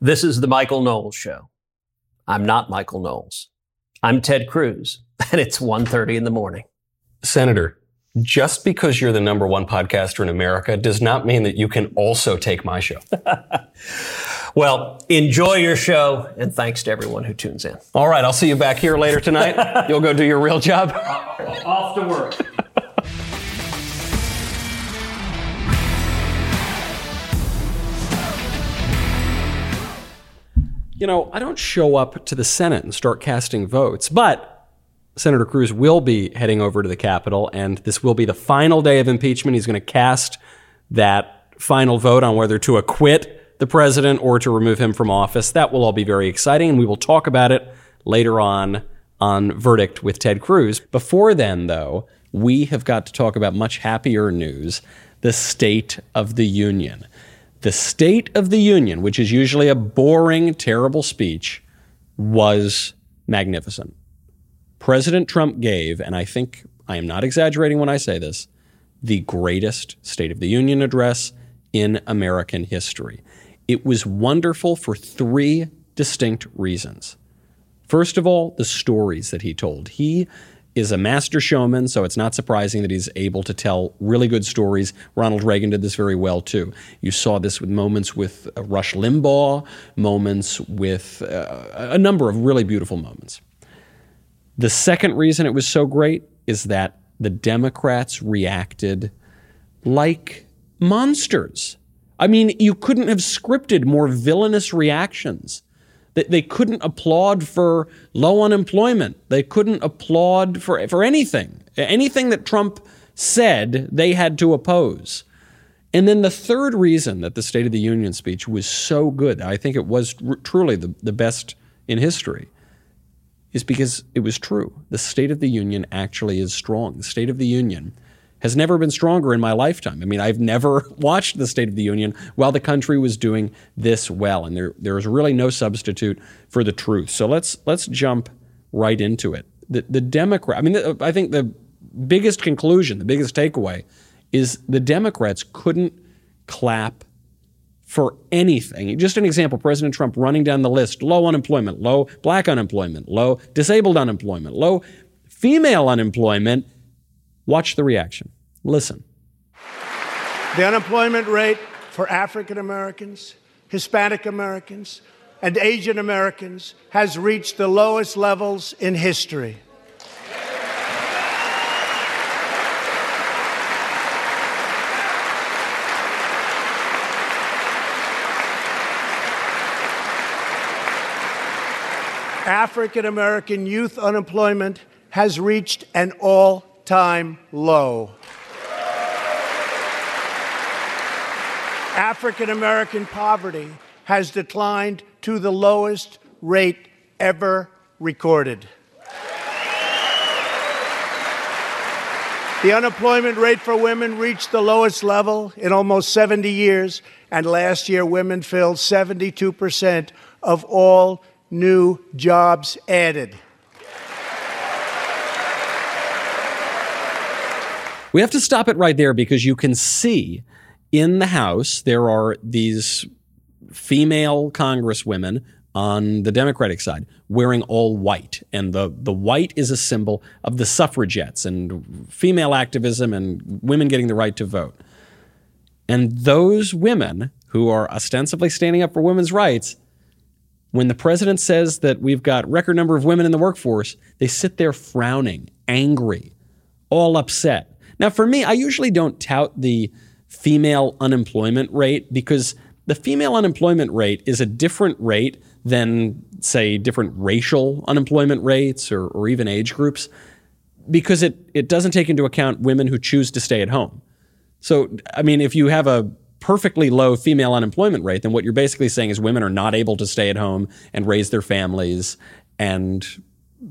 This is the Michael Knowles Show. I'm not Michael Knowles. I'm Ted Cruz, and it's 1.30 in the morning. Senator, just because you're the number one podcaster in America does not mean that you can also take my show. well, enjoy your show, and thanks to everyone who tunes in. All right, I'll see you back here later tonight. You'll go do your real job. Off to work. You know, I don't show up to the Senate and start casting votes, but Senator Cruz will be heading over to the Capitol, and this will be the final day of impeachment. He's going to cast that final vote on whether to acquit the president or to remove him from office. That will all be very exciting, and we will talk about it later on on Verdict with Ted Cruz. Before then, though, we have got to talk about much happier news the State of the Union. The State of the Union, which is usually a boring, terrible speech, was magnificent. President Trump gave, and I think I am not exaggerating when I say this, the greatest State of the Union address in American history. It was wonderful for three distinct reasons. First of all, the stories that he told. He is a master showman, so it's not surprising that he's able to tell really good stories. Ronald Reagan did this very well too. You saw this with moments with uh, Rush Limbaugh, moments with uh, a number of really beautiful moments. The second reason it was so great is that the Democrats reacted like monsters. I mean, you couldn't have scripted more villainous reactions they couldn't applaud for low unemployment. They couldn't applaud for, for anything. Anything that Trump said, they had to oppose. And then the third reason that the State of the Union speech was so good, I think it was r- truly the, the best in history, is because it was true. The State of the Union actually is strong. The State of the Union has never been stronger in my lifetime. I mean, I've never watched the State of the Union while the country was doing this well, and there there is really no substitute for the truth. So let's let's jump right into it. The the Democrat. I mean, I think the biggest conclusion, the biggest takeaway, is the Democrats couldn't clap for anything. Just an example: President Trump running down the list: low unemployment, low black unemployment, low disabled unemployment, low female unemployment Watch the reaction. Listen. The unemployment rate for African Americans, Hispanic Americans, and Asian Americans has reached the lowest levels in history. African American youth unemployment has reached an all time low. African American poverty has declined to the lowest rate ever recorded. The unemployment rate for women reached the lowest level in almost 70 years, and last year women filled 72% of all new jobs added. We have to stop it right there because you can see in the House there are these female congresswomen on the Democratic side wearing all white. And the, the white is a symbol of the suffragettes and female activism and women getting the right to vote. And those women who are ostensibly standing up for women's rights, when the president says that we've got record number of women in the workforce, they sit there frowning, angry, all upset. Now, for me, I usually don't tout the female unemployment rate because the female unemployment rate is a different rate than, say, different racial unemployment rates or, or even age groups because it, it doesn't take into account women who choose to stay at home. So, I mean, if you have a perfectly low female unemployment rate, then what you're basically saying is women are not able to stay at home and raise their families and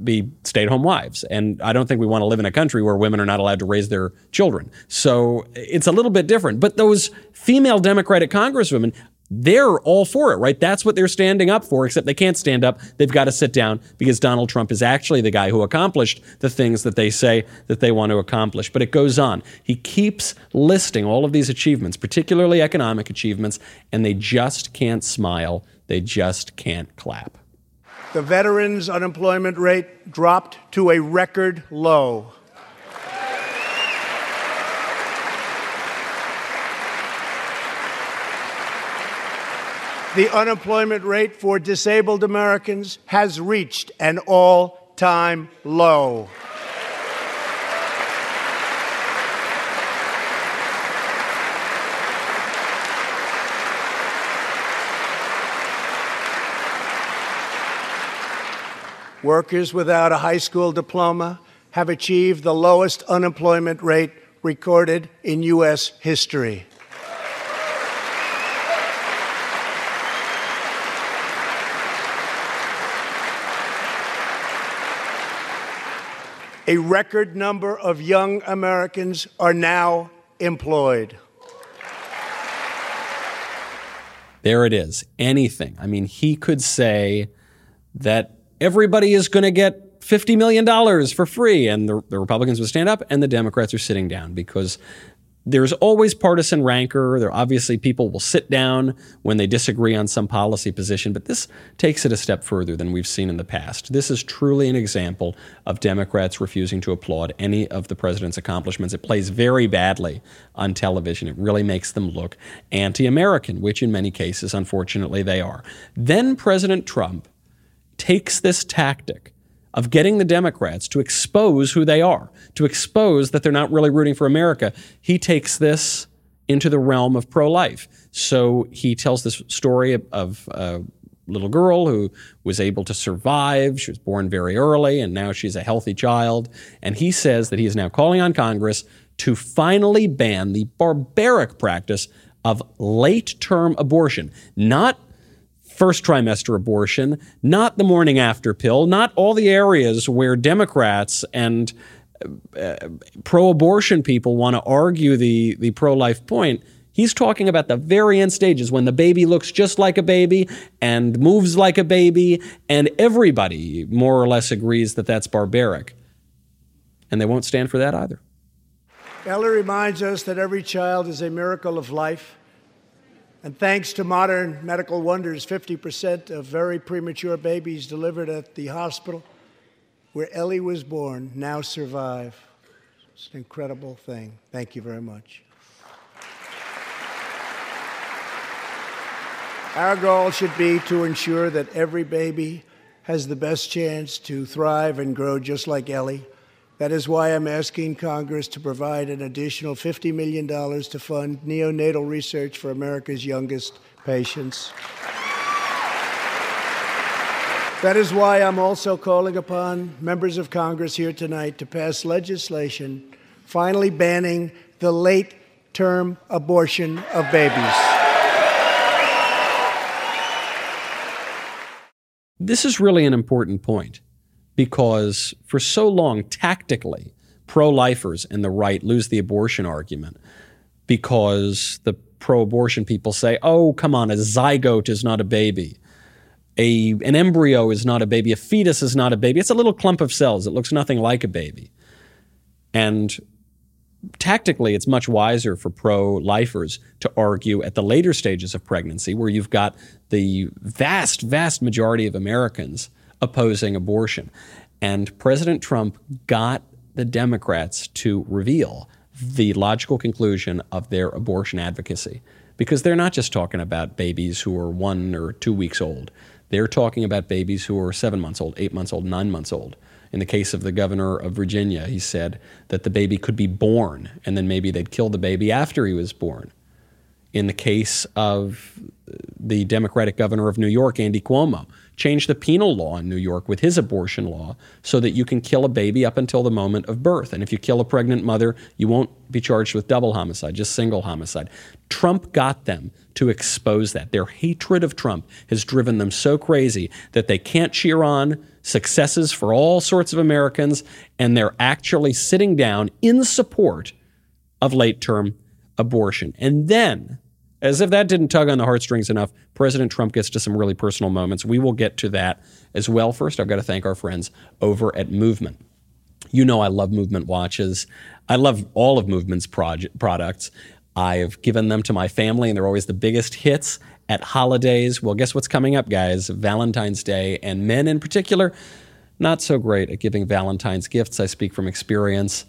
be stay at home wives. And I don't think we want to live in a country where women are not allowed to raise their children. So it's a little bit different. But those female Democratic congresswomen, they're all for it, right? That's what they're standing up for, except they can't stand up. They've got to sit down because Donald Trump is actually the guy who accomplished the things that they say that they want to accomplish. But it goes on. He keeps listing all of these achievements, particularly economic achievements, and they just can't smile They just can't clap. The veterans' unemployment rate dropped to a record low. The unemployment rate for disabled Americans has reached an all time low. Workers without a high school diploma have achieved the lowest unemployment rate recorded in U.S. history. A record number of young Americans are now employed. There it is. Anything. I mean, he could say that everybody is going to get $50 million for free, and the, the Republicans would stand up, and the Democrats are sitting down because there's always partisan rancor. There obviously people will sit down when they disagree on some policy position, but this takes it a step further than we've seen in the past. This is truly an example of Democrats refusing to applaud any of the president's accomplishments. It plays very badly on television. It really makes them look anti-American, which in many cases, unfortunately, they are. Then President Trump takes this tactic of getting the Democrats to expose who they are, to expose that they're not really rooting for America, he takes this into the realm of pro life. So he tells this story of, a little girl who was able to survive. She was born very early, and now she's a healthy child. And he says that he is now calling on Congress to finally ban the barbaric practice of late term abortion, not first trimester abortion, not the morning after pill, not all the areas where Democrats and uh, pro abortion people want to argue the, the pro life point. He's talking about the very end stages when the baby looks just like a baby and moves like a baby, and everybody more or less agrees that that's barbaric. And they won't stand for that either. Ellie reminds us that every child is a miracle of life and thanks to modern medical wonders, 50% of very premature babies delivered at the hospital where Ellie was born now survive. It's an incredible thing. Thank you very much. Our goal should be to ensure that every baby has the best chance to thrive and grow just like Ellie. That is why I'm asking Congress to provide an additional $50 million to fund neonatal research for America's youngest patients. That is why I'm also calling upon members of Congress here tonight to pass legislation finally banning the late term abortion of babies. This is really an important point because for so long, tactically, pro lifers and the right lose the abortion argument because the pro abortion people say, oh, come on, a zygote is not a baby. A, an embryo is not a baby. A fetus is not a baby. It's a little clump of cells. It looks nothing like a baby. And tactically, it's much wiser for pro lifers to argue at the later stages of pregnancy, where you've got the vast, vast majority of Americans opposing abortion. And President Trump got the Democrats to reveal the logical conclusion of their abortion advocacy. Because they're not just talking about babies who are one or two weeks old. They're talking about babies who are seven months old, eight months old, nine months old. In the case of the governor of Virginia, he said that the baby could be born and then maybe they'd kill the baby after he was born. In the case of the Democratic governor of New York, Andy Cuomo, changed the penal law in New York with his abortion law so that you can kill a baby up until the moment of birth. And if you kill a pregnant mother, you won't be charged with double homicide, just single homicide. Trump got them to expose that. Their hatred of Trump has driven them so crazy that they can't cheer on successes for all sorts of Americans, and they're actually sitting down in support of late term abortion. And then as if that didn't tug on the heartstrings enough, President Trump gets to some really personal moments. We will get to that as well. First, I've got to thank our friends over at Movement. You know, I love Movement watches. I love all of Movement's products. I've given them to my family, and they're always the biggest hits at holidays. Well, guess what's coming up, guys? Valentine's Day, and men in particular, not so great at giving Valentine's gifts. I speak from experience.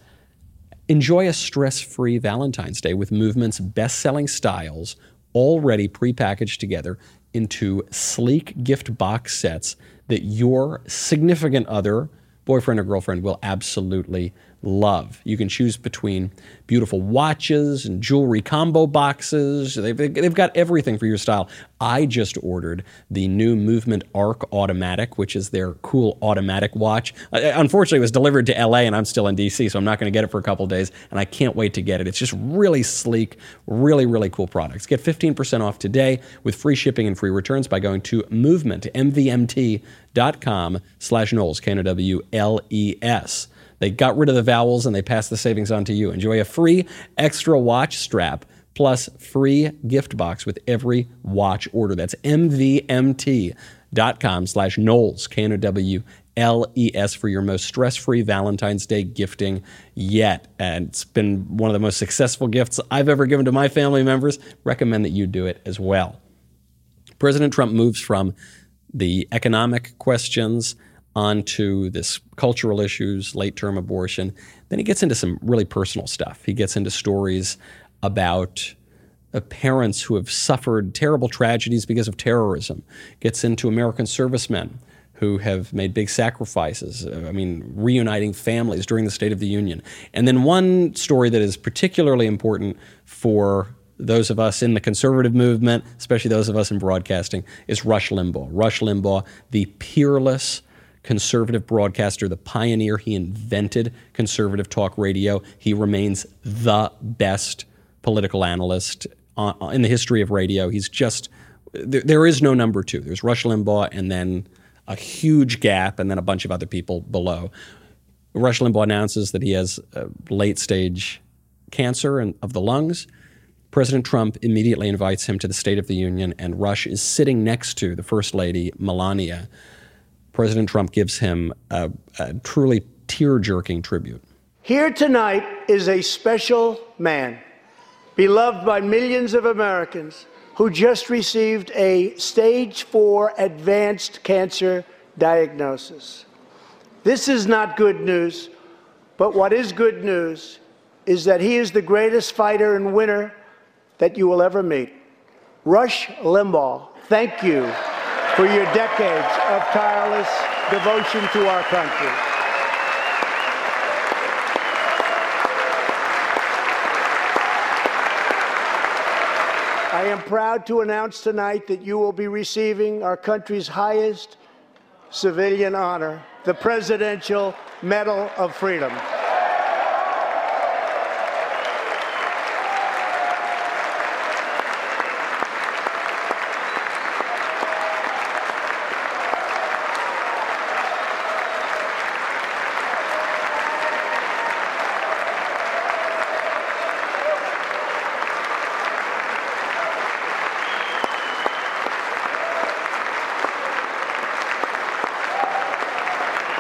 Enjoy a stress free Valentine's Day with Movement's best selling styles already prepackaged together into sleek gift box sets that your significant other, boyfriend or girlfriend, will absolutely love. You can choose between beautiful watches and jewelry combo boxes. They've, they've got everything for your style. I just ordered the new Movement Arc Automatic, which is their cool automatic watch. Unfortunately, it was delivered to LA and I'm still in DC, so I'm not going to get it for a couple days, and I can't wait to get it. It's just really sleek, really, really cool products. Get 15% off today with free shipping and free returns by going to movement, mvmt.com slash Knowles, K-N-O-W-L-E-S. They got rid of the vowels and they passed the savings on to you. Enjoy a free extra watch strap plus free gift box with every watch order. That's mvmt.com slash Knowles, K-N-O-W L-E-S for your most stress-free Valentine's Day gifting yet. And it's been one of the most successful gifts I've ever given to my family members. Recommend that you do it as well. President Trump moves from the economic questions onto this cultural issues, late term abortion. Then he gets into some really personal stuff. He gets into stories about uh, parents who have suffered terrible tragedies because of terrorism, gets into American servicemen who have made big sacrifices. Uh, I mean, reuniting families during the State of the Union. And then one story that is particularly important for those of us in the conservative movement, especially those of us in broadcasting, is Rush Limbaugh. Rush Limbaugh, the peerless conservative broadcaster, the pioneer. He invented conservative talk radio. He remains the best political analyst uh, uh, in the history of radio. He's just, there, there is no number two. There's Rush Limbaugh and then a huge gap and then a bunch of other people below. Rush Limbaugh announces that he has late stage cancer and, of the lungs. President Trump immediately invites him to the State of the Union, and Rush is sitting next to the First Lady, Melania. President Trump gives him a, a truly tear jerking tribute. Here tonight is a special man, beloved by millions of Americans, who just received a stage four advanced cancer diagnosis. This is not good news, but what is good news is that he is the greatest fighter and winner that you will ever meet. Rush Limbaugh, thank you for your decades of tireless devotion to our country. I am proud to announce tonight that you will be receiving our country's highest civilian honor, the Presidential Medal of Freedom.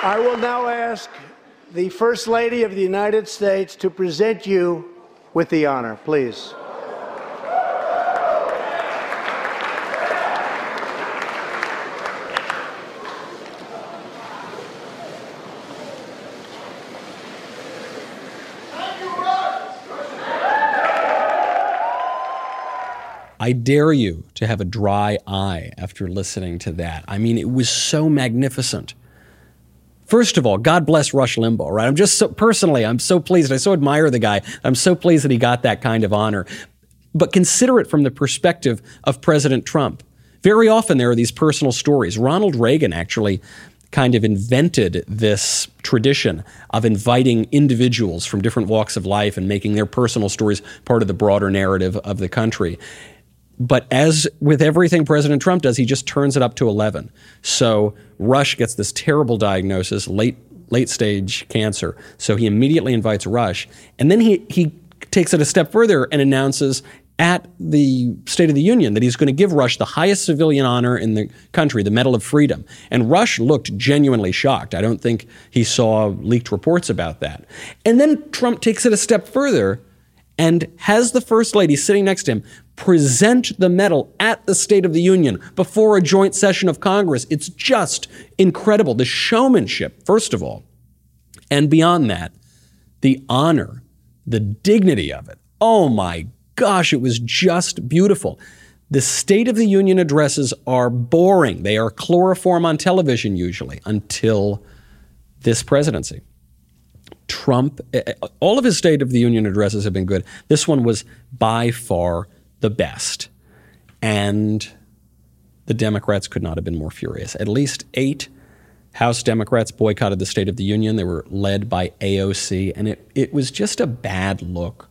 I will now ask the First Lady of the United States to present you with the honor, please. I dare you to have a dry eye after listening to that. I mean, it was so magnificent. First of all, God bless Rush Limbaugh, right? I'm just so personally, I'm so pleased. I so admire the guy. I'm so pleased that he got that kind of honor. But consider it from the perspective of President Trump. Very often there are these personal stories. Ronald Reagan actually kind of invented this tradition of inviting individuals from different walks of life and making their personal stories part of the broader narrative of the country. But as with everything President Trump does, he just turns it up to 11. So Rush gets this terrible diagnosis, late late stage cancer. So he immediately invites Rush, and then he he takes it a step further and announces at the State of the Union that he's going to give Rush the highest civilian honor in the country, the Medal of Freedom. And Rush looked genuinely shocked. I don't think he saw leaked reports about that. And then Trump takes it a step further and has the First Lady sitting next to him present the medal at the State of the Union before a joint session of Congress. It's just incredible. The showmanship, first of all, and beyond that, the honor, the dignity of it. Oh my gosh, it was just beautiful. The State of the Union addresses are boring. They are chloroform on television usually until this presidency. Trump, eh, eh, all of his State of the Union addresses have been good. This one was by far the best. And the Democrats could not have been more furious. At least eight House Democrats boycotted the State of the Union. They were led by AOC, and it, it was just a bad look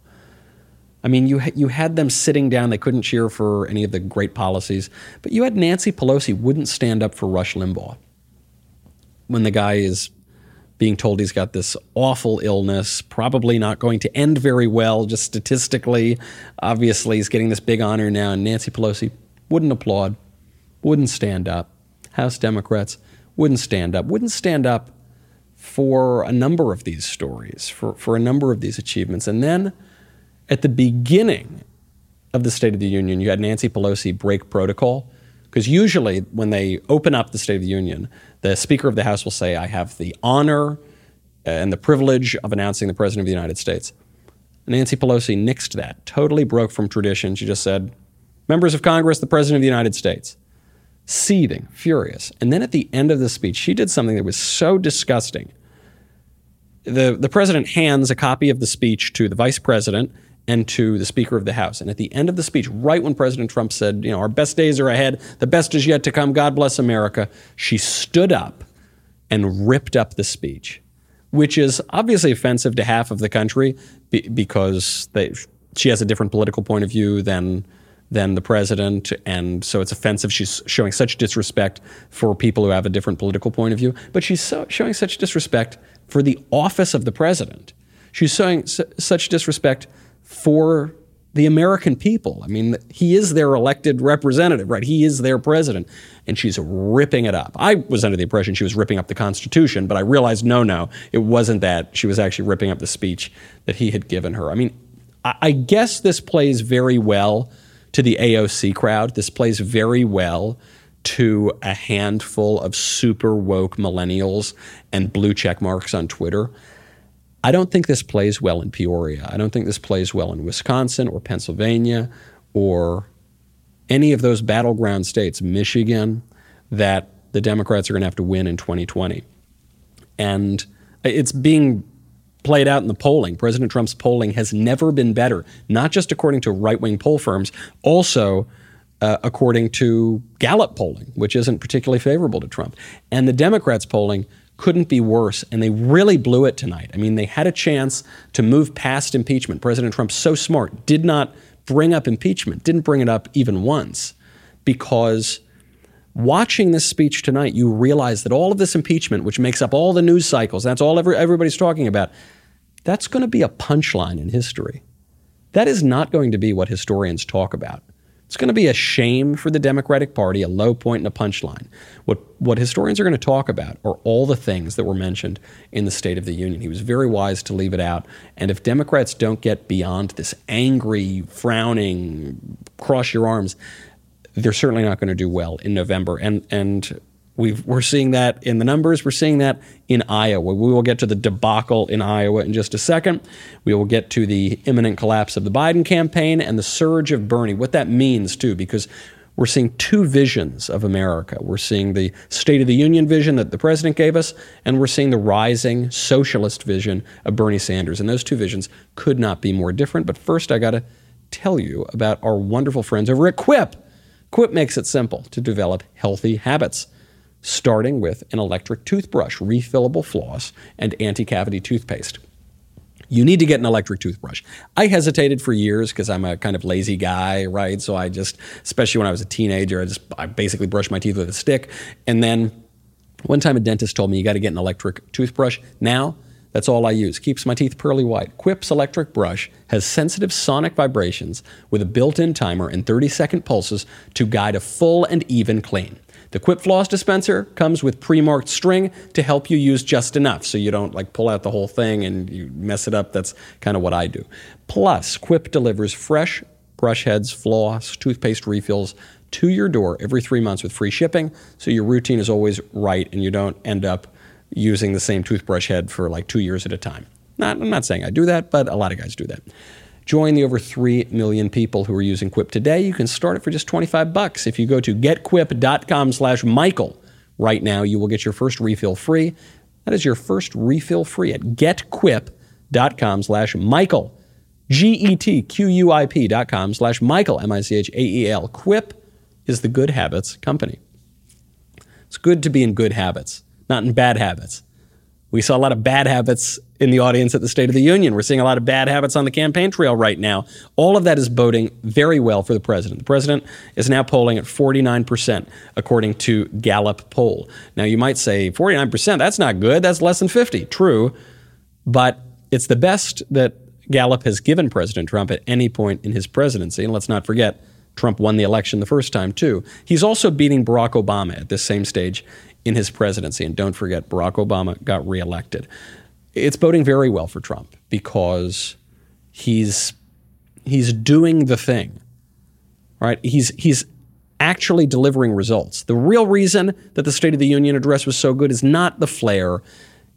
I mean, you you had them sitting down; they couldn't cheer for any of the great policies. But you had Nancy Pelosi wouldn't stand up for Rush Limbaugh when the guy is being told he's got this awful illness, probably not going to end very well, just statistically. Obviously, he's getting this big honor now, and Nancy Pelosi wouldn't applaud, wouldn't stand up. House Democrats wouldn't stand up, wouldn't stand up for a number of these stories, for, for a number of these achievements. And then at the beginning of the State of the Union, you had Nancy Pelosi break protocol. Because usually, when they open up the State of the Union, the Speaker of the House will say, I have the honor and the privilege of announcing the President of the United States. Nancy Pelosi nixed that, totally broke from tradition. She just said, Members of Congress, the President of the United States. Seething, furious. And then at the end of the speech, she did something that was so disgusting. The, the president hands a copy of the speech to the vice president and to the Speaker of the House. And at the end of the speech, right when President Trump said, you know, our best days are ahead, the best is yet to come, God bless America, she stood up and ripped up the speech, which is obviously offensive to half of the country because they, she has a different political point of view than than the president, and so it's offensive. She's showing such disrespect for people who have a different political point of view, but she's so, showing such disrespect for the office of the president. She's showing su- such disrespect for the American people. I mean, he is their elected representative, right? He is their president. And she's ripping it up. I was under the impression she was ripping up the Constitution, but I realized no, no, it wasn't that. She was actually ripping up the speech that he had given her. I mean, I guess this plays very well to the AOC crowd. This plays very well to a handful of super woke millennials and blue check marks on Twitter. I don't think this plays well in Peoria. I don't think this plays well in Wisconsin or Pennsylvania or any of those battleground states, Michigan, that the Democrats are going to have to win in 2020. And it's being played out in the polling. President Trump's polling has never been better, not just according to right wing poll firms, also uh, according to Gallup polling, which isn't particularly favorable to Trump. And the Democrats' polling couldn't be worse, and they really blew it tonight. I mean, they had a chance to move past impeachment. President Trump, so smart, did not bring up impeachment, didn't bring it up even once, because watching this speech tonight, you realize that all of this impeachment, which makes up all the news cycles, that's all every, everybody's talking about, that's going to be a punchline in history. That is not going to be what historians talk about. It's going to be a shame for the Democratic Party, a low point and a punchline. What, what historians are going to talk about are all the things that were mentioned in the State of the Union. He was very wise to leave it out. And if Democrats don't get beyond this angry, frowning, cross your arms, they're certainly not going to do well in November. And, and we are seeing that in the numbers. We're seeing that in Iowa. We will get to the debacle in Iowa in just a second. We will get to the imminent collapse of the Biden campaign and the surge of Bernie, what that means, too, because we're seeing two visions of America. We're seeing the State of the Union vision that the president gave us, and we're seeing the rising socialist vision of Bernie Sanders. And those two visions could not be more different. But first, I got to tell you about our wonderful friends over at Quip. Quip makes it simple to develop healthy habits starting with an electric toothbrush, refillable floss, and anti cavity toothpaste. You need to get an electric toothbrush. I hesitated for years because I'm a kind of lazy guy, right? So I just, especially when I was a teenager, I just I basically brushed my teeth with a stick. And then one time a dentist told me you got to get an electric toothbrush. Now that's all I use. Keeps my teeth pearly white. Quip's electric brush has sensitive sonic vibrations with a built in timer and 30 second pulses to guide a full and even clean. The Quip Floss dispenser comes with pre-marked string to help you use just enough so you don't like pull out the whole thing and you mess it up. That's kind of what I do. Plus, Quip delivers fresh brush heads, floss, toothpaste refills to your door every three months with free shipping, so your routine is always right and you don't end up using the same toothbrush head for like two years at a time. Not, I'm not saying I do that, but a lot of guys do that. Join the over 3 million people who are using Quip today. You can start it for just 25 bucks. If you go to getquip.com slash Michael right now, you will get your first refill free. That is your first refill free at getquip.com slash Michael. G-E-T-Q-U-I-P dot com slash Michael, M-I-C-H-A-E-L. Quip is the good habits company. It's good to be in good habits, not in bad habits. We saw a lot of bad habits in the audience at the State of the Union. We're seeing a lot of bad habits on the campaign trail right now. All of that is boding very well for the president. The president is now polling at 49%, according to Gallup poll. Now, you might say 49%, that's not good. That's less than 50. True. But it's the best that Gallup has given President Trump at any point in his presidency. And let's not forget, Trump won the election the first time, too. He's also beating Barack Obama at this same stage in his presidency. And don't forget, Barack Obama got reelected. It's boding very well for Trump because he's he's doing the thing. Right? He's he's actually delivering results. The real reason that the State of the Union address was so good is not the flair,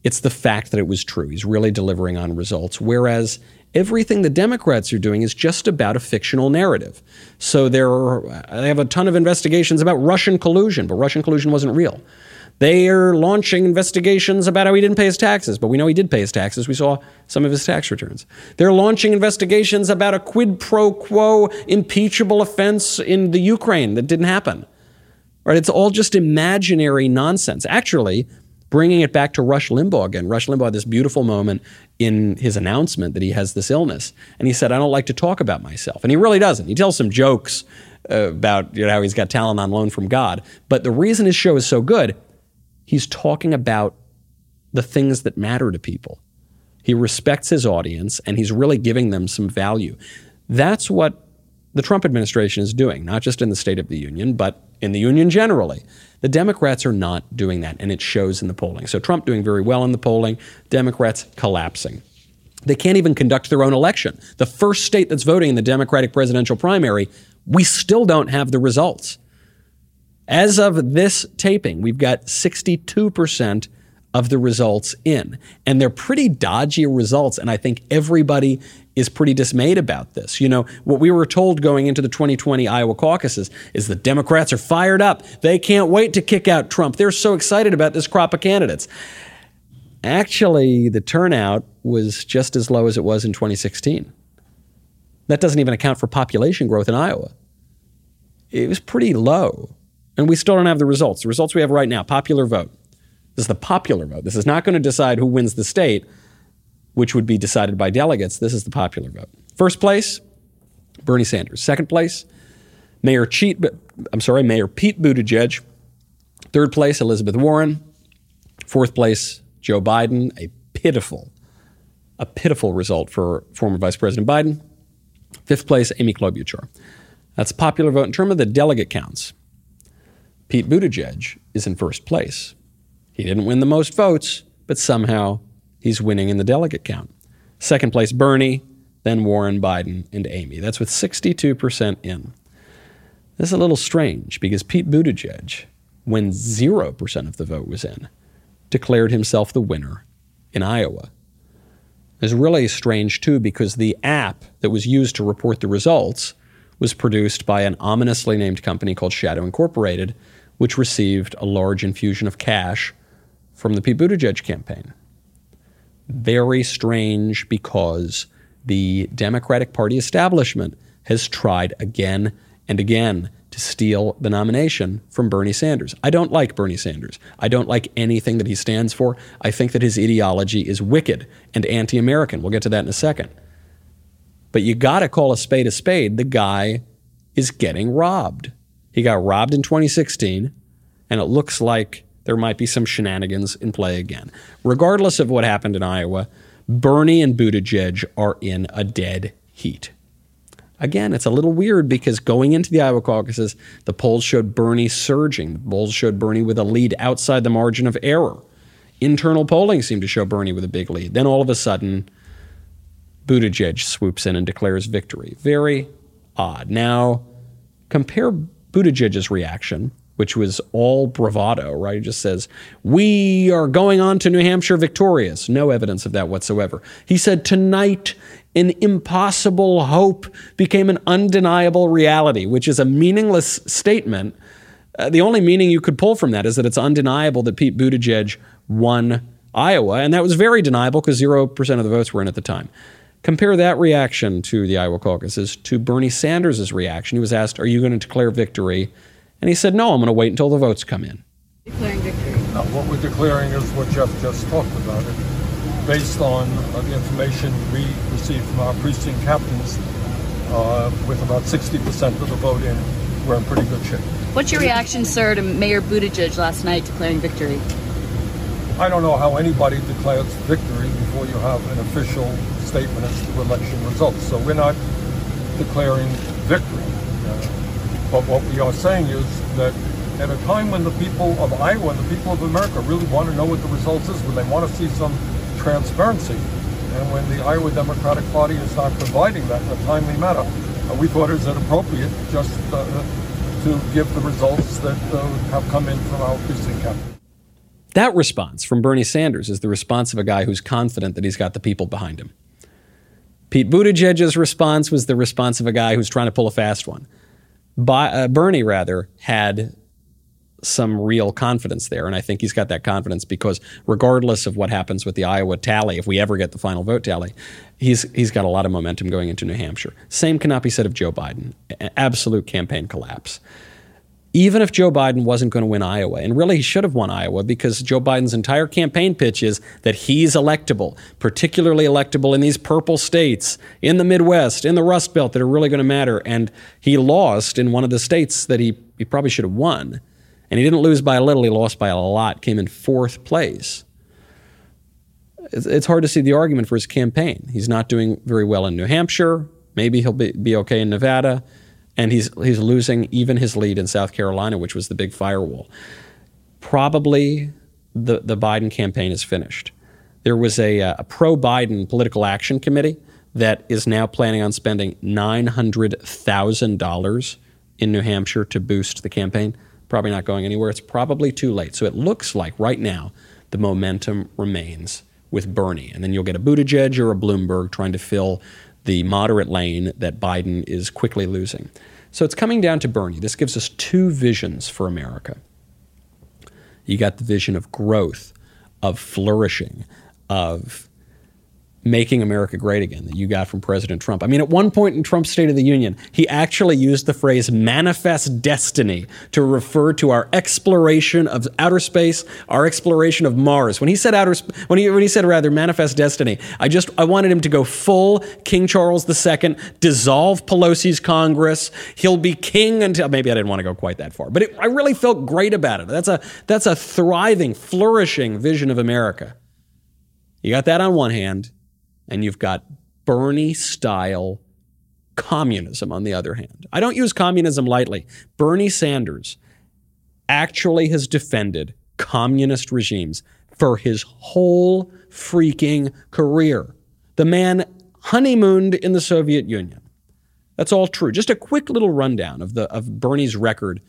it's the fact that it was true. He's really delivering on results. Whereas everything the Democrats are doing is just about a fictional narrative. So there, they have a ton of investigations about Russian collusion, but Russian collusion wasn't real. They are launching investigations about how he didn't pay his taxes, but we know he did pay his taxes. We saw some of his tax returns. They're launching investigations about a quid pro quo impeachable offense in the Ukraine that didn't happen. Right? It's all just imaginary nonsense. Actually, bringing it back to Rush Limbaugh again. Rush Limbaugh had this beautiful moment in his announcement that he has this illness. And he said, I don't like to talk about myself. And he really doesn't. He tells some jokes uh, about you know, how he's got talent on loan from God. But the reason his show is so good He's talking about the things that matter to people. He respects his audience and he's really giving them some value. That's what the Trump administration is doing, not just in the State of the Union, but in the Union generally. The Democrats are not doing that, and it shows in the polling. So Trump doing very well in the polling, Democrats collapsing. They can't even conduct their own election. The first state that's voting in the Democratic presidential primary, we still don't have the results. As of this taping, we've got 62% of the results in. And they're pretty dodgy results. And I think everybody is pretty dismayed about this. You know, what we were told going into the 2020 Iowa caucuses is the Democrats are fired up. They can't wait to kick out Trump. They're so excited about this crop of candidates. Actually, the turnout was just as low as it was in 2016. That doesn't even account for population growth in Iowa. It was pretty low. And we still don't have the results. The results we have right now popular vote. This is the popular vote. This is not going to decide who wins the state, which would be decided by delegates. This is the popular vote. First place, Bernie Sanders. Second place, Mayor Cheat, I'm sorry, Mayor Pete Buttigieg. Third place, Elizabeth Warren. Fourth place, Joe Biden. A pitiful, a pitiful result for former Vice President Biden. Fifth place, Amy Klobuchar. That's popular vote in terms of the delegate counts. Pete Buttigieg is in first place. He didn't win the most votes, but somehow he's winning in the delegate count. Second place, Bernie, then Warren, Biden, and Amy. That's with 62% in. This is a little strange because Pete Buttigieg, when 0% of the vote was in, declared himself the winner in Iowa. It's really strange, too, because the app that was used to report the results was produced by an ominously named company called Shadow Incorporated, which received a large infusion of cash from the Pete Buttigieg campaign. Very strange because the Democratic Party establishment has tried again and again to steal the nomination from Bernie Sanders. I don't like Bernie Sanders. I don't like anything that he stands for. I think that his ideology is wicked and anti American. We'll get to that in a second. But you got to call a spade a spade. The guy is getting robbed. He got robbed in 2016, and it looks like there might be some shenanigans in play again. Regardless of what happened in Iowa, Bernie and Buttigieg are in a dead heat. Again, it's a little weird because going into the Iowa caucuses, the polls showed Bernie surging. The polls showed Bernie with a lead outside the margin of error. Internal polling seemed to show Bernie with a big lead. Then all of a sudden, Buttigieg swoops in and declares victory. Very odd. Now, compare Buttigieg's reaction, which was all bravado, right? He just says, We are going on to New Hampshire victorious. No evidence of that whatsoever. He said, Tonight, an impossible hope became an undeniable reality, which is a meaningless statement. Uh, the only meaning you could pull from that is that it's undeniable that Pete Buttigieg won Iowa, and that was very deniable because 0% of the votes were in at the time. Compare that reaction to the Iowa caucuses to Bernie Sanders' reaction. He was asked, Are you going to declare victory? And he said, No, I'm going to wait until the votes come in. Declaring victory. Now, what we're declaring is what Jeff just talked about. It, based on uh, the information we received from our precinct captains, uh, with about 60% of the vote in, we're in pretty good shape. What's your reaction, sir, to Mayor Buttigieg last night declaring victory? I don't know how anybody declares victory before you have an official statement as to election results. So we're not declaring victory. Uh, but what we are saying is that at a time when the people of Iowa and the people of America really want to know what the results is, when they want to see some transparency, and when the Iowa Democratic Party is not providing that in a timely manner, uh, we thought it was inappropriate just uh, to give the results that uh, have come in from our precinct. That response from Bernie Sanders is the response of a guy who's confident that he's got the people behind him. Pete Buttigieg's response was the response of a guy who's trying to pull a fast one. By, uh, Bernie, rather, had some real confidence there. And I think he's got that confidence because regardless of what happens with the Iowa tally, if we ever get the final vote tally, he's, he's got a lot of momentum going into New Hampshire. Same cannot be said of Joe Biden. Absolute campaign collapse even if Joe Biden wasn't going to win Iowa, and really he should have won Iowa because Joe Biden's entire campaign pitch is that he's electable, particularly electable in these purple states, in the Midwest, in the Rust Belt that are really going to matter. And he lost in one of the states that he, he probably should have won. And he didn't lose by a little, he lost by a lot, came in fourth place. It's, hard to see the argument for his campaign. He's not doing very well in New Hampshire. Maybe he'll be, be okay in Nevada and he's he's losing even his lead in South Carolina, which was the big firewall. Probably the the Biden campaign is finished. There was a, uh, a pro Biden political action committee that is now planning on spending nine hundred thousand dollars in New Hampshire to boost the campaign. Probably not going anywhere. It's probably too late. So it looks like right now the momentum remains with Bernie, and then you'll get a Buttigieg or a Bloomberg trying to fill the moderate lane that Biden is quickly losing. So it's coming down to Bernie. This gives us two visions for America. You got the vision of growth, of flourishing, of making America great again that you got from President Trump. I mean, at one point in Trump's State of the Union, he actually used the phrase manifest destiny to refer to our exploration of outer space, our exploration of Mars. When he said outer when he when he said rather manifest destiny, I just I wanted him to go full King Charles II, dissolve Pelosi's Congress. He'll be king until maybe I didn't want to go quite that far, but it, I really felt great about it. That's a that's a thriving, flourishing vision of America. You got that on one hand and you've got Bernie style communism on the other hand. I don't use communism lightly. Bernie Sanders actually has defended communist regimes for his whole freaking career. The man honeymooned in the Soviet Union. That's all true. Just a quick little rundown of the of Bernie's record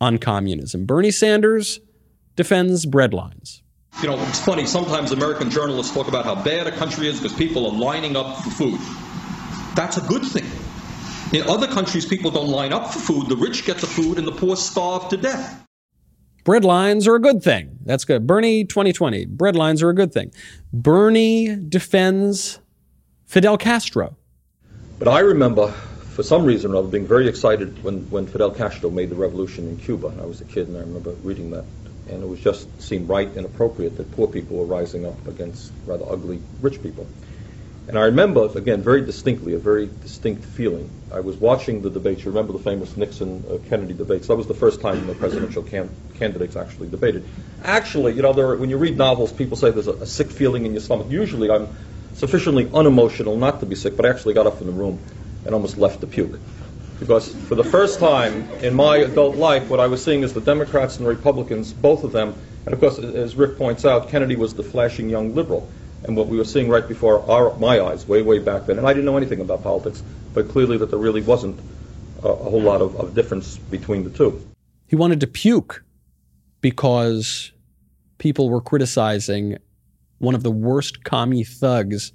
on communism. Bernie Sanders defends bread lines. You know, it's funny, sometimes American journalists talk about how bad a country is because people are lining up for food. That's a good thing. In other countries, people don't line up for food. The rich get the food and the poor starve to death. Bread lines are a good thing. That's good. Bernie 2020, bread lines are a good thing. Bernie defends Fidel Castro. But I remember, for some reason or other, being very excited when, when Fidel Castro made the revolution in Cuba. I was a kid and I remember reading that and it was just seemed right and appropriate that poor people were rising up against rather ugly rich people. And I remember, again, very distinctly, a very distinct feeling. I was watching the debates. You remember the famous Nixon uh, Kennedy debates? That was the first time the presidential can- candidates actually debated. Actually, you know, are, when you read novels, people say there's a, a sick feeling in your stomach. Usually, I'm sufficiently unemotional not to be sick, but I actually got up in the room and almost left to puke. Because for the first time in my adult life, what I was seeing is the Democrats and the Republicans, both of them, and of course, as Rick points out, Kennedy was the flashing young liberal. And what we were seeing right before our, my eyes, way, way back then, and I didn't know anything about politics, but clearly that there really wasn't a, a whole lot of, of difference between the two. He wanted to puke because people were criticizing one of the worst commie thugs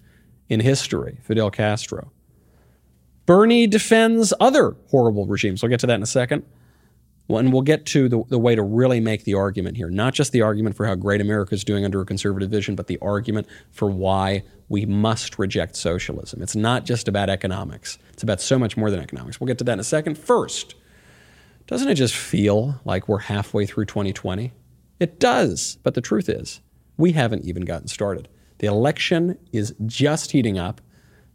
in history, Fidel Castro. Bernie defends other horrible regimes. We'll get to that in a second. And we'll get to the, the way to really make the argument here. Not just the argument for how great America is doing under a conservative vision, but the argument for why we must reject socialism. It's not just about economics, it's about so much more than economics. We'll get to that in a second. First, doesn't it just feel like we're halfway through 2020? It does, but the truth is, we haven't even gotten started. The election is just heating up.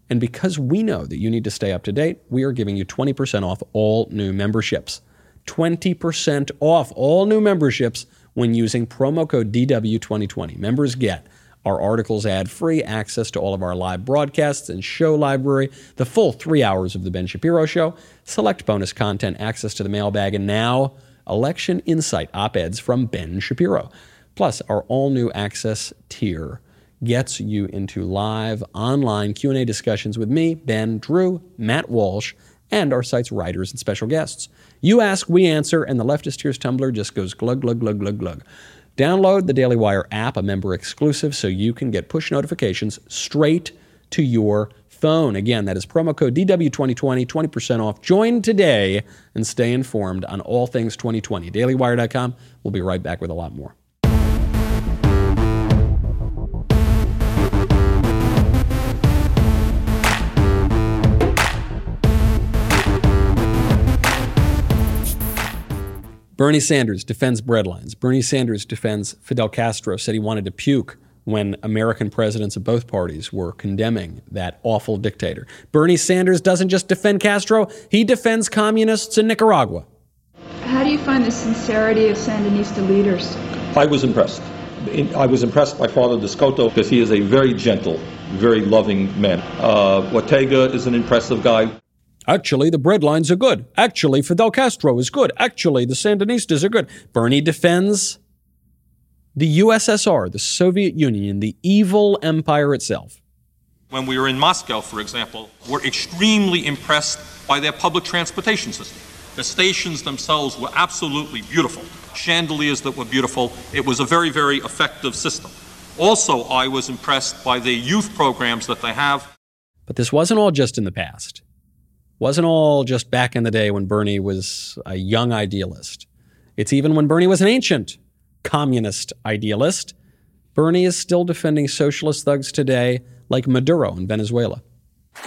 And because we know that you need to stay up to date, we are giving you 20% off all new memberships. 20% off all new memberships when using promo code DW2020. Members get our articles ad free, access to all of our live broadcasts and show library, the full three hours of The Ben Shapiro Show, select bonus content, access to the mailbag, and now election insight op eds from Ben Shapiro. Plus, our all new access tier gets you into live online Q&A discussions with me, Ben, Drew, Matt Walsh, and our site's writers and special guests. You ask, we answer, and the leftist tears tumbler just goes glug glug glug glug glug. Download the Daily Wire app, a member exclusive, so you can get push notifications straight to your phone. Again, that is promo code DW2020, 20% off. Join today and stay informed on all things 2020. DailyWire.com. We'll be right back with a lot more. Bernie Sanders defends breadlines. Bernie Sanders defends Fidel Castro, said he wanted to puke when American presidents of both parties were condemning that awful dictator. Bernie Sanders doesn't just defend Castro, he defends communists in Nicaragua. How do you find the sincerity of Sandinista leaders? I was impressed. I was impressed by Father D'Escoto because he is a very gentle, very loving man. Uh, Ortega is an impressive guy. Actually, the breadlines are good. Actually, Fidel Castro is good. Actually, the Sandinistas are good. Bernie defends the USSR, the Soviet Union, the evil empire itself. When we were in Moscow, for example, we're extremely impressed by their public transportation system. The stations themselves were absolutely beautiful. Chandeliers that were beautiful. It was a very, very effective system. Also, I was impressed by the youth programs that they have. But this wasn't all just in the past wasn't all just back in the day when Bernie was a young idealist. It's even when Bernie was an ancient communist idealist. Bernie is still defending socialist thugs today, like Maduro in Venezuela.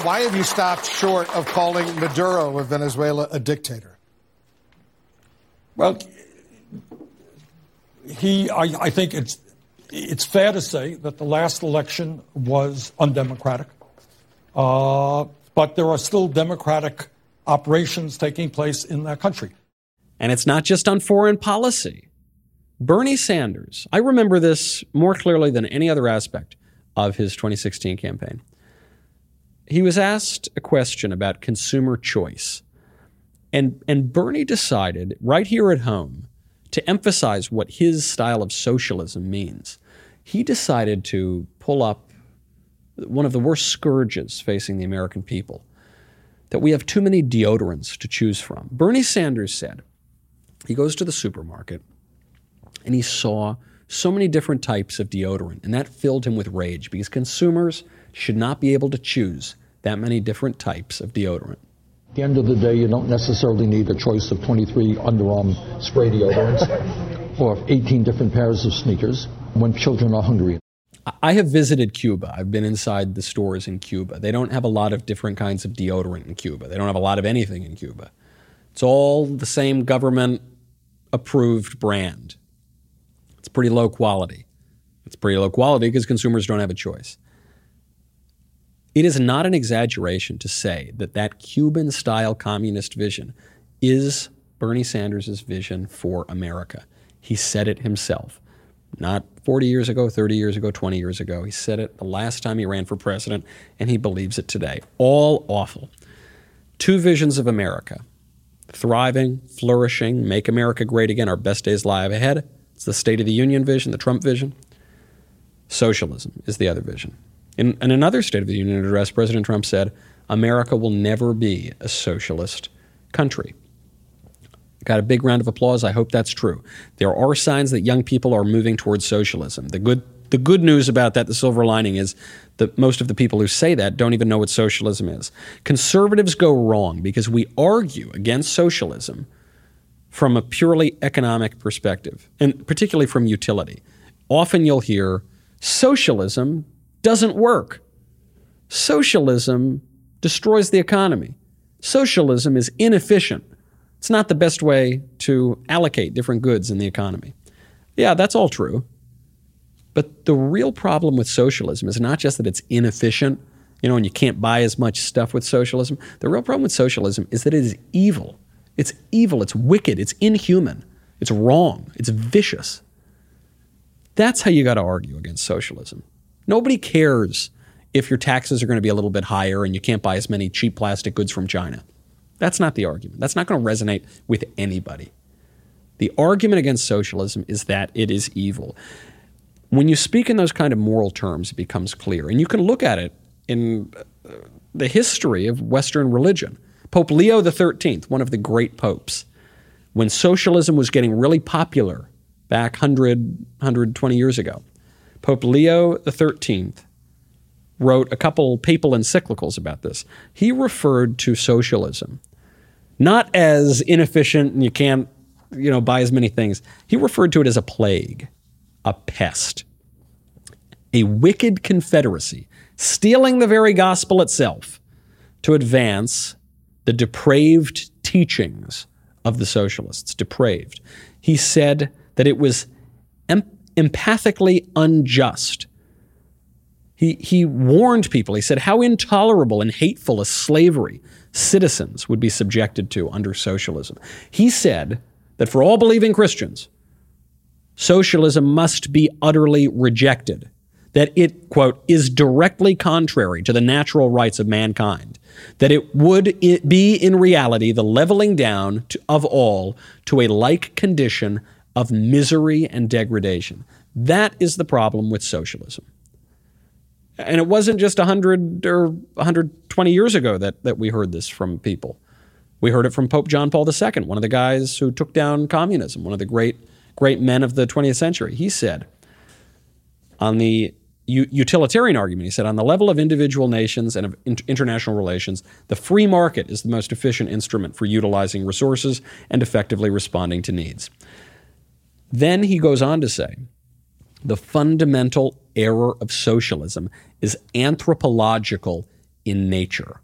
Why have you stopped short of calling Maduro of Venezuela a dictator? Well, he, I, I think it's, it's fair to say that the last election was undemocratic. Uh, but there are still democratic operations taking place in that country. And it's not just on foreign policy. Bernie Sanders, I remember this more clearly than any other aspect of his 2016 campaign. He was asked a question about consumer choice. And, and Bernie decided right here at home to emphasize what his style of socialism means. He decided to pull up one of the worst scourges facing the American people that we have too many deodorants to choose from. Bernie Sanders said he goes to the supermarket and he saw so many different types of deodorant, and that filled him with rage because consumers should not be able to choose that many different types of deodorant. At the end of the day, you don't necessarily need a choice of 23 underarm spray deodorants or 18 different pairs of sneakers when children are hungry. I have visited Cuba. I've been inside the stores in Cuba. They don't have a lot of different kinds of deodorant in Cuba. They don't have a lot of anything in Cuba. It's all the same government approved brand. It's pretty low quality. It's pretty low quality because consumers don't have a choice. It is not an exaggeration to say that that Cuban style communist vision is Bernie Sanders' vision for America. He said it himself. Not 40 years ago, 30 years ago, 20 years ago. He said it the last time he ran for president, and he believes it today. All awful. two visions of America thriving, flourishing, make America great again, our best days lie ahead. It's the State of the Union vision, the Trump vision. Socialism is the other vision. In, in another State of the Union address, President Trump said, America will never be a socialist country. Got a big round of applause. I hope that's true. There are signs that young people are moving towards socialism. The good, the good news about that, the silver lining, is that most of the people who say that don't even know what socialism is. Conservatives go wrong because we argue against socialism from a purely economic perspective, and particularly from utility. Often you'll hear socialism doesn't work. Socialism destroys the economy. Socialism is inefficient. It's not the best way to allocate different goods in the economy. Yeah, that's all true. But the real problem with socialism is not just that it's inefficient, you know, and you can't buy as much stuff with socialism. The real problem with socialism is that it is evil. It's evil, it's wicked, it's inhuman, it's wrong, it's vicious. That's how you got to argue against socialism. Nobody cares if your taxes are going to be a little bit higher and you can't buy as many cheap plastic goods from China. That's not the argument. That's not going to resonate with anybody. The argument against socialism is that it is evil. When you speak in those kind of moral terms, it becomes clear. And you can look at it in uh, the history of Western religion. Pope Leo XIII, one of the great popes, when socialism was getting really popular back 100, 120 years ago, Pope Leo XIII wrote a couple papal encyclicals about this. He referred to socialism not as inefficient and you can't, you know, buy as many things. He referred to it as a plague, a pest, a wicked confederacy, stealing the very gospel itself to advance the depraved teachings of the socialists. Depraved. He said that it was em- empathically unjust he, he warned people. He said how intolerable and hateful a slavery citizens would be subjected to under socialism. He said that for all believing Christians, socialism must be utterly rejected, that it, quote, is directly contrary to the natural rights of mankind, that it would be in reality the leveling down to, of all to a like condition of misery and degradation. That is the problem with socialism. And it wasn't just 100 or 120 years ago that, that we heard this from people. We heard it from Pope John Paul II, one of the guys who took down communism, one of the great, great men of the 20th century. He said, on the utilitarian argument, he said, on the level of individual nations and of international relations, the free market is the most efficient instrument for utilizing resources and effectively responding to needs. Then he goes on to say, the fundamental error of socialism is anthropological in nature.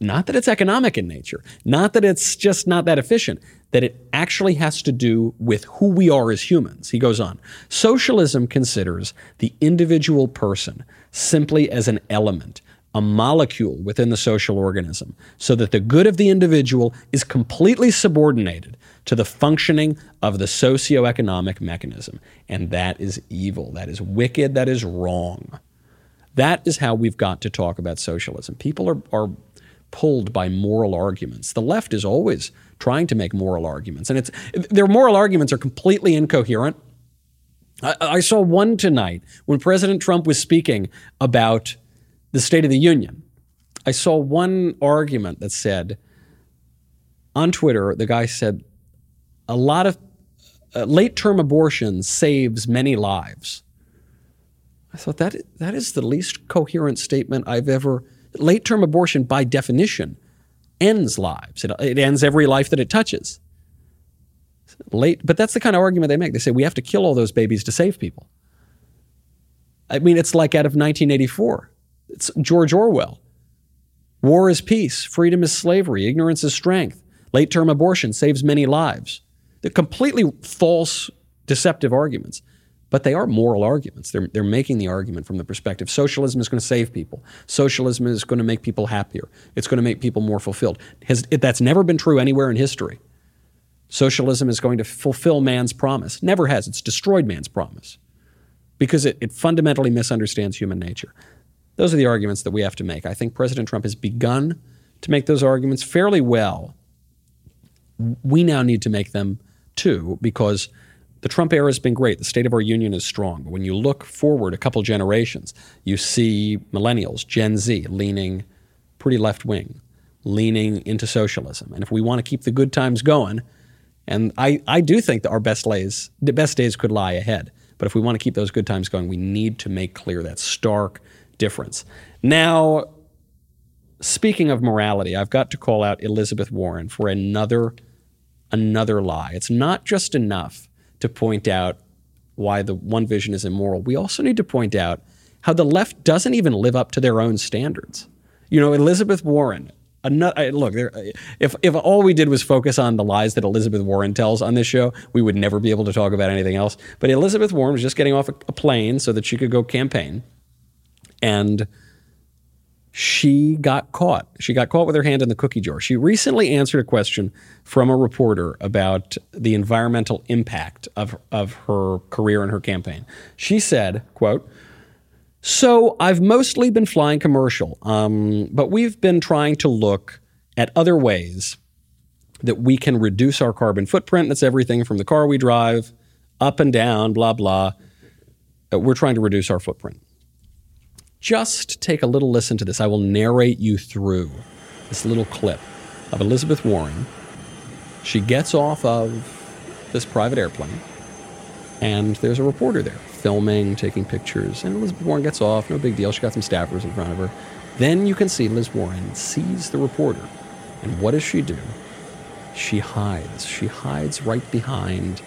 Not that it's economic in nature, not that it's just not that efficient, that it actually has to do with who we are as humans. He goes on Socialism considers the individual person simply as an element, a molecule within the social organism, so that the good of the individual is completely subordinated to the functioning of the socioeconomic mechanism. And that is evil. That is wicked. That is wrong. That is how we've got to talk about socialism. People are, are pulled by moral arguments. The left is always trying to make moral arguments, and it's their moral arguments are completely incoherent. I, I saw one tonight when President Trump was speaking about the State of the Union. I saw one argument that said on Twitter, the guy said a lot of uh, late term abortion saves many lives. I thought that that is the least coherent statement I've ever. Late term abortion, by definition, ends lives. It, it ends every life that it touches. Late, but that's the kind of argument they make. They say we have to kill all those babies to save people. I mean, it's like out of 1984. It's George Orwell. War is peace, freedom is slavery, ignorance is strength. Late term abortion saves many lives. They're completely false, deceptive arguments, but they are moral arguments. They're, they're making the argument from the perspective socialism is going to save people. Socialism is going to make people happier. It's going to make people more fulfilled. Has, it, that's never been true anywhere in history. Socialism is going to fulfill man's promise. Never has. It's destroyed man's promise because it, it fundamentally misunderstands human nature. Those are the arguments that we have to make. I think President Trump has begun to make those arguments fairly well. We now need to make them too because the Trump era has been great. The state of our union is strong. But when you look forward a couple generations, you see millennials, Gen Z, leaning pretty left wing, leaning into socialism. And if we want to keep the good times going, and I, I do think that our best days, the best days could lie ahead. But if we want to keep those good times going, we need to make clear that stark difference. Now, speaking of morality, I've got to call out Elizabeth Warren for another another lie. It's not just enough to point out why the one vision is immoral. We also need to point out how the left doesn't even live up to their own standards. You know, Elizabeth Warren. Another, look, there, if if all we did was focus on the lies that Elizabeth Warren tells on this show, we would never be able to talk about anything else. But Elizabeth Warren was just getting off a, a plane so that she could go campaign, and she got caught. She got caught with her hand in the cookie jar. She recently answered a question from a reporter about the environmental impact of, of her career and her campaign. She said, quote, so I've mostly been flying commercial, um, but we've been trying to look at other ways that we can reduce our carbon footprint. That's everything from the car we drive up and down, blah, blah. We're trying to reduce our footprint just take a little listen to this. I will narrate you through this little clip of Elizabeth Warren. She gets off of this private airplane, and there's a reporter there filming, taking pictures. And Elizabeth Warren gets off, no big deal. She got some staffers in front of her. Then you can see Liz Warren sees the reporter. And what does she do? She hides. She hides right behind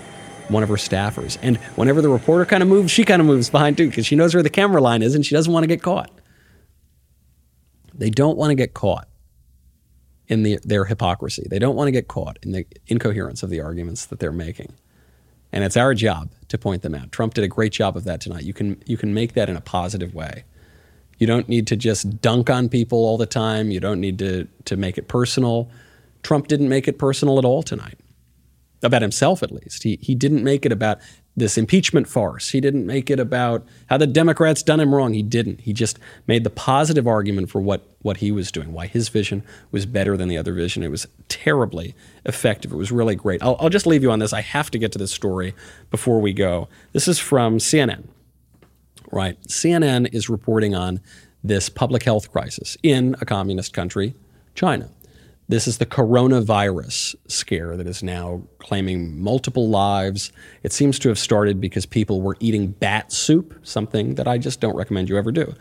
one of her staffers. And whenever the reporter kind of moves, she kind of moves behind too because she knows where the camera line is and she doesn't want to get caught. They don't want to get caught in the, their hypocrisy. They don't want to get caught in the incoherence of the arguments that they're making. And it's our job to point them out. Trump did a great job of that tonight. You can, you can make that in a positive way. You don't need to just dunk on people all the time. You don't need to, to make it personal. Trump didn't make it personal at all tonight about himself at least. He he didn't make it about this impeachment farce. He didn't make it about how the Democrats done him wrong. He didn't. He just made the positive argument for what what he was doing, why his vision was better than the other vision. It was terribly effective. It was really great. I'll, I'll just leave you on this. I have to get to this story before we go. This is from CNN. Right, CNN is reporting on this public health crisis in a communist country, China. This is the coronavirus scare that is now claiming multiple lives. It seems to have started because people were eating bat soup, something that I just don't recommend you ever do.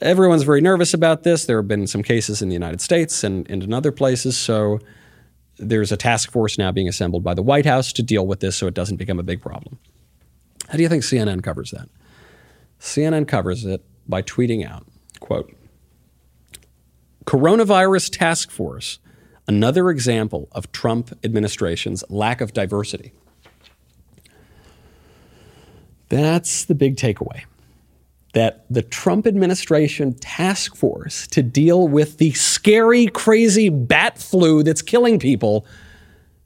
Everyone's very nervous about this. There have been some cases in the United States and, and in other places. So there's a task force now being assembled by the White House to deal with this so it doesn't become a big problem. How do you think CNN covers that? CNN covers it by tweeting out, quote, Coronavirus Task Force, another example of Trump administration's lack of diversity. That's the big takeaway. That the Trump administration task force to deal with the scary, crazy bat flu that's killing people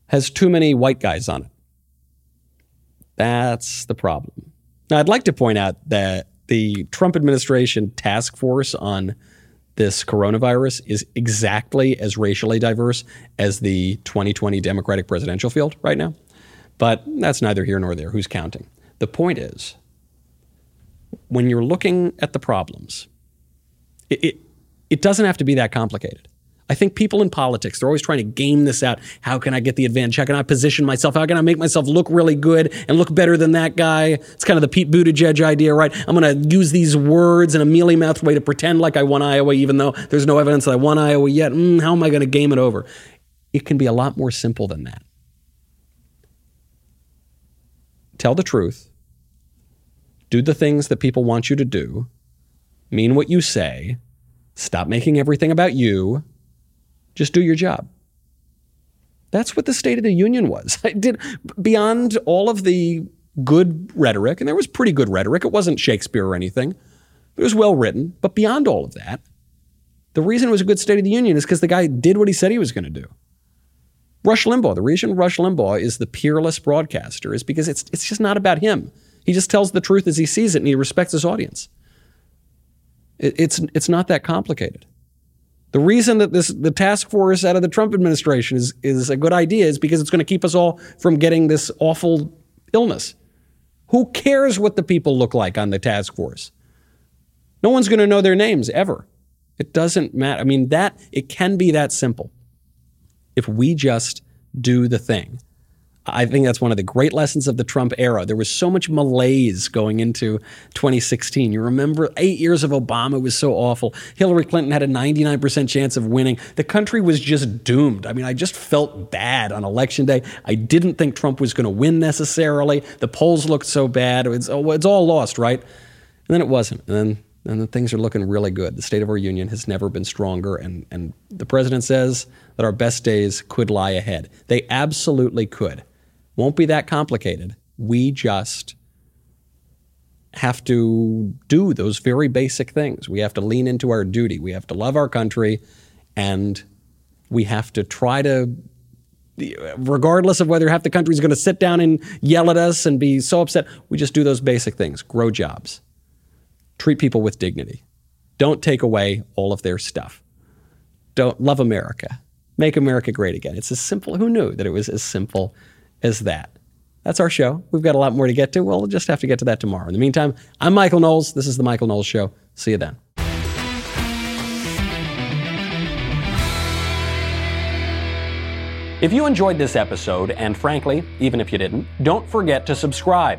has too many white guys on it. That's the problem. Now, I'd like to point out that the Trump administration task force on this coronavirus is exactly as racially diverse as the 2020 Democratic presidential field right now. But that's neither here nor there. Who's counting? The point is, when you're looking at the problems, it, it, it doesn't have to be that complicated. I think people in politics, they're always trying to game this out. How can I get the advantage? How can I position myself? How can I make myself look really good and look better than that guy? It's kind of the Pete Buttigieg idea, right? I'm going to use these words in a mealy mouthed way to pretend like I won Iowa, even though there's no evidence that I won Iowa yet. Mm, how am I going to game it over? It can be a lot more simple than that. Tell the truth. Do the things that people want you to do. Mean what you say. Stop making everything about you just do your job. That's what the State of the Union was. I did beyond all of the good rhetoric, and there was pretty good rhetoric. It wasn't Shakespeare or anything. It was well written, but beyond all of that, the reason it was a good State of the Union is because the guy did what he said he was going to do. Rush Limbaugh, the reason Rush Limbaugh is the peerless broadcaster is because it's it's just not about him. He just tells the truth as he sees it, and he respects his audience. It, it's it's not that complicated. The reason that this the task force out of the Trump administration is is a good idea is because it's going to keep us all from getting this awful illness. Who cares what the people look like on the task force? No one's going to know their names ever. It doesn't matter. I mean, that it can be that simple. If we just do the thing. I think that's one of the great lessons of the Trump era. There was so much malaise going into 2016. You remember eight years of Obama was so awful. Hillary Clinton had a 99% chance of winning. The country was just doomed. I mean, I just felt bad on election day. I didn't think Trump was going to win necessarily. The polls looked so bad. It's, oh, it's all lost, right? And then it wasn't. And then and the things are looking really good. The state of our union has never been stronger, and, and the president says that our best days could lie ahead. They absolutely could. Won't be that complicated. We just have to do those very basic things. We have to lean into our duty. We have to love our country, and we have to try to regardless of whether half the country is going to sit down and yell at us and be so upset, we just do those basic things grow jobs, treat people with dignity. Don't take away all of their stuff. Don't love America. Make America great again. It's as simple. Who knew that it was as simple as that? That's our show. We've got a lot more to get to. We'll just have to get to that tomorrow. In the meantime, I'm Michael Knowles. This is The Michael Knowles Show. See you then. If you enjoyed this episode, and frankly, even if you didn't, don't forget to subscribe.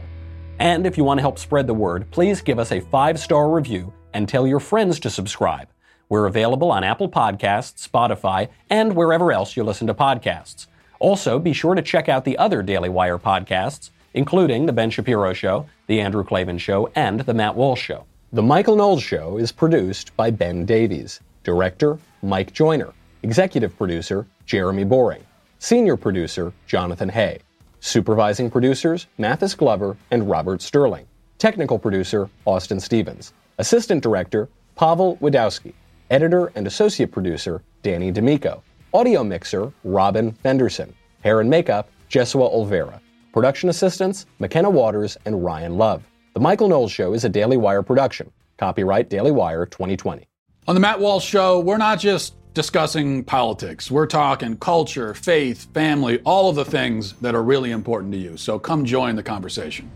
And if you want to help spread the word, please give us a five star review and tell your friends to subscribe. We're available on Apple Podcasts, Spotify, and wherever else you listen to podcasts. Also, be sure to check out the other Daily Wire podcasts, including The Ben Shapiro Show, The Andrew Klavan Show, and The Matt Walsh Show. The Michael Knowles Show is produced by Ben Davies, Director, Mike Joyner, Executive Producer, Jeremy Boring, Senior Producer, Jonathan Hay. Supervising producers Mathis Glover and Robert Sterling. Technical producer Austin Stevens. Assistant director Pavel Wadowski. Editor and associate producer Danny D'Amico. Audio mixer Robin Fenderson. Hair and makeup Jesua Olvera. Production assistants McKenna Waters and Ryan Love. The Michael Knowles Show is a Daily Wire production. Copyright Daily Wire 2020. On the Matt Walsh Show, we're not just discussing politics. We're talking culture, faith, family, all of the things that are really important to you. So come join the conversation.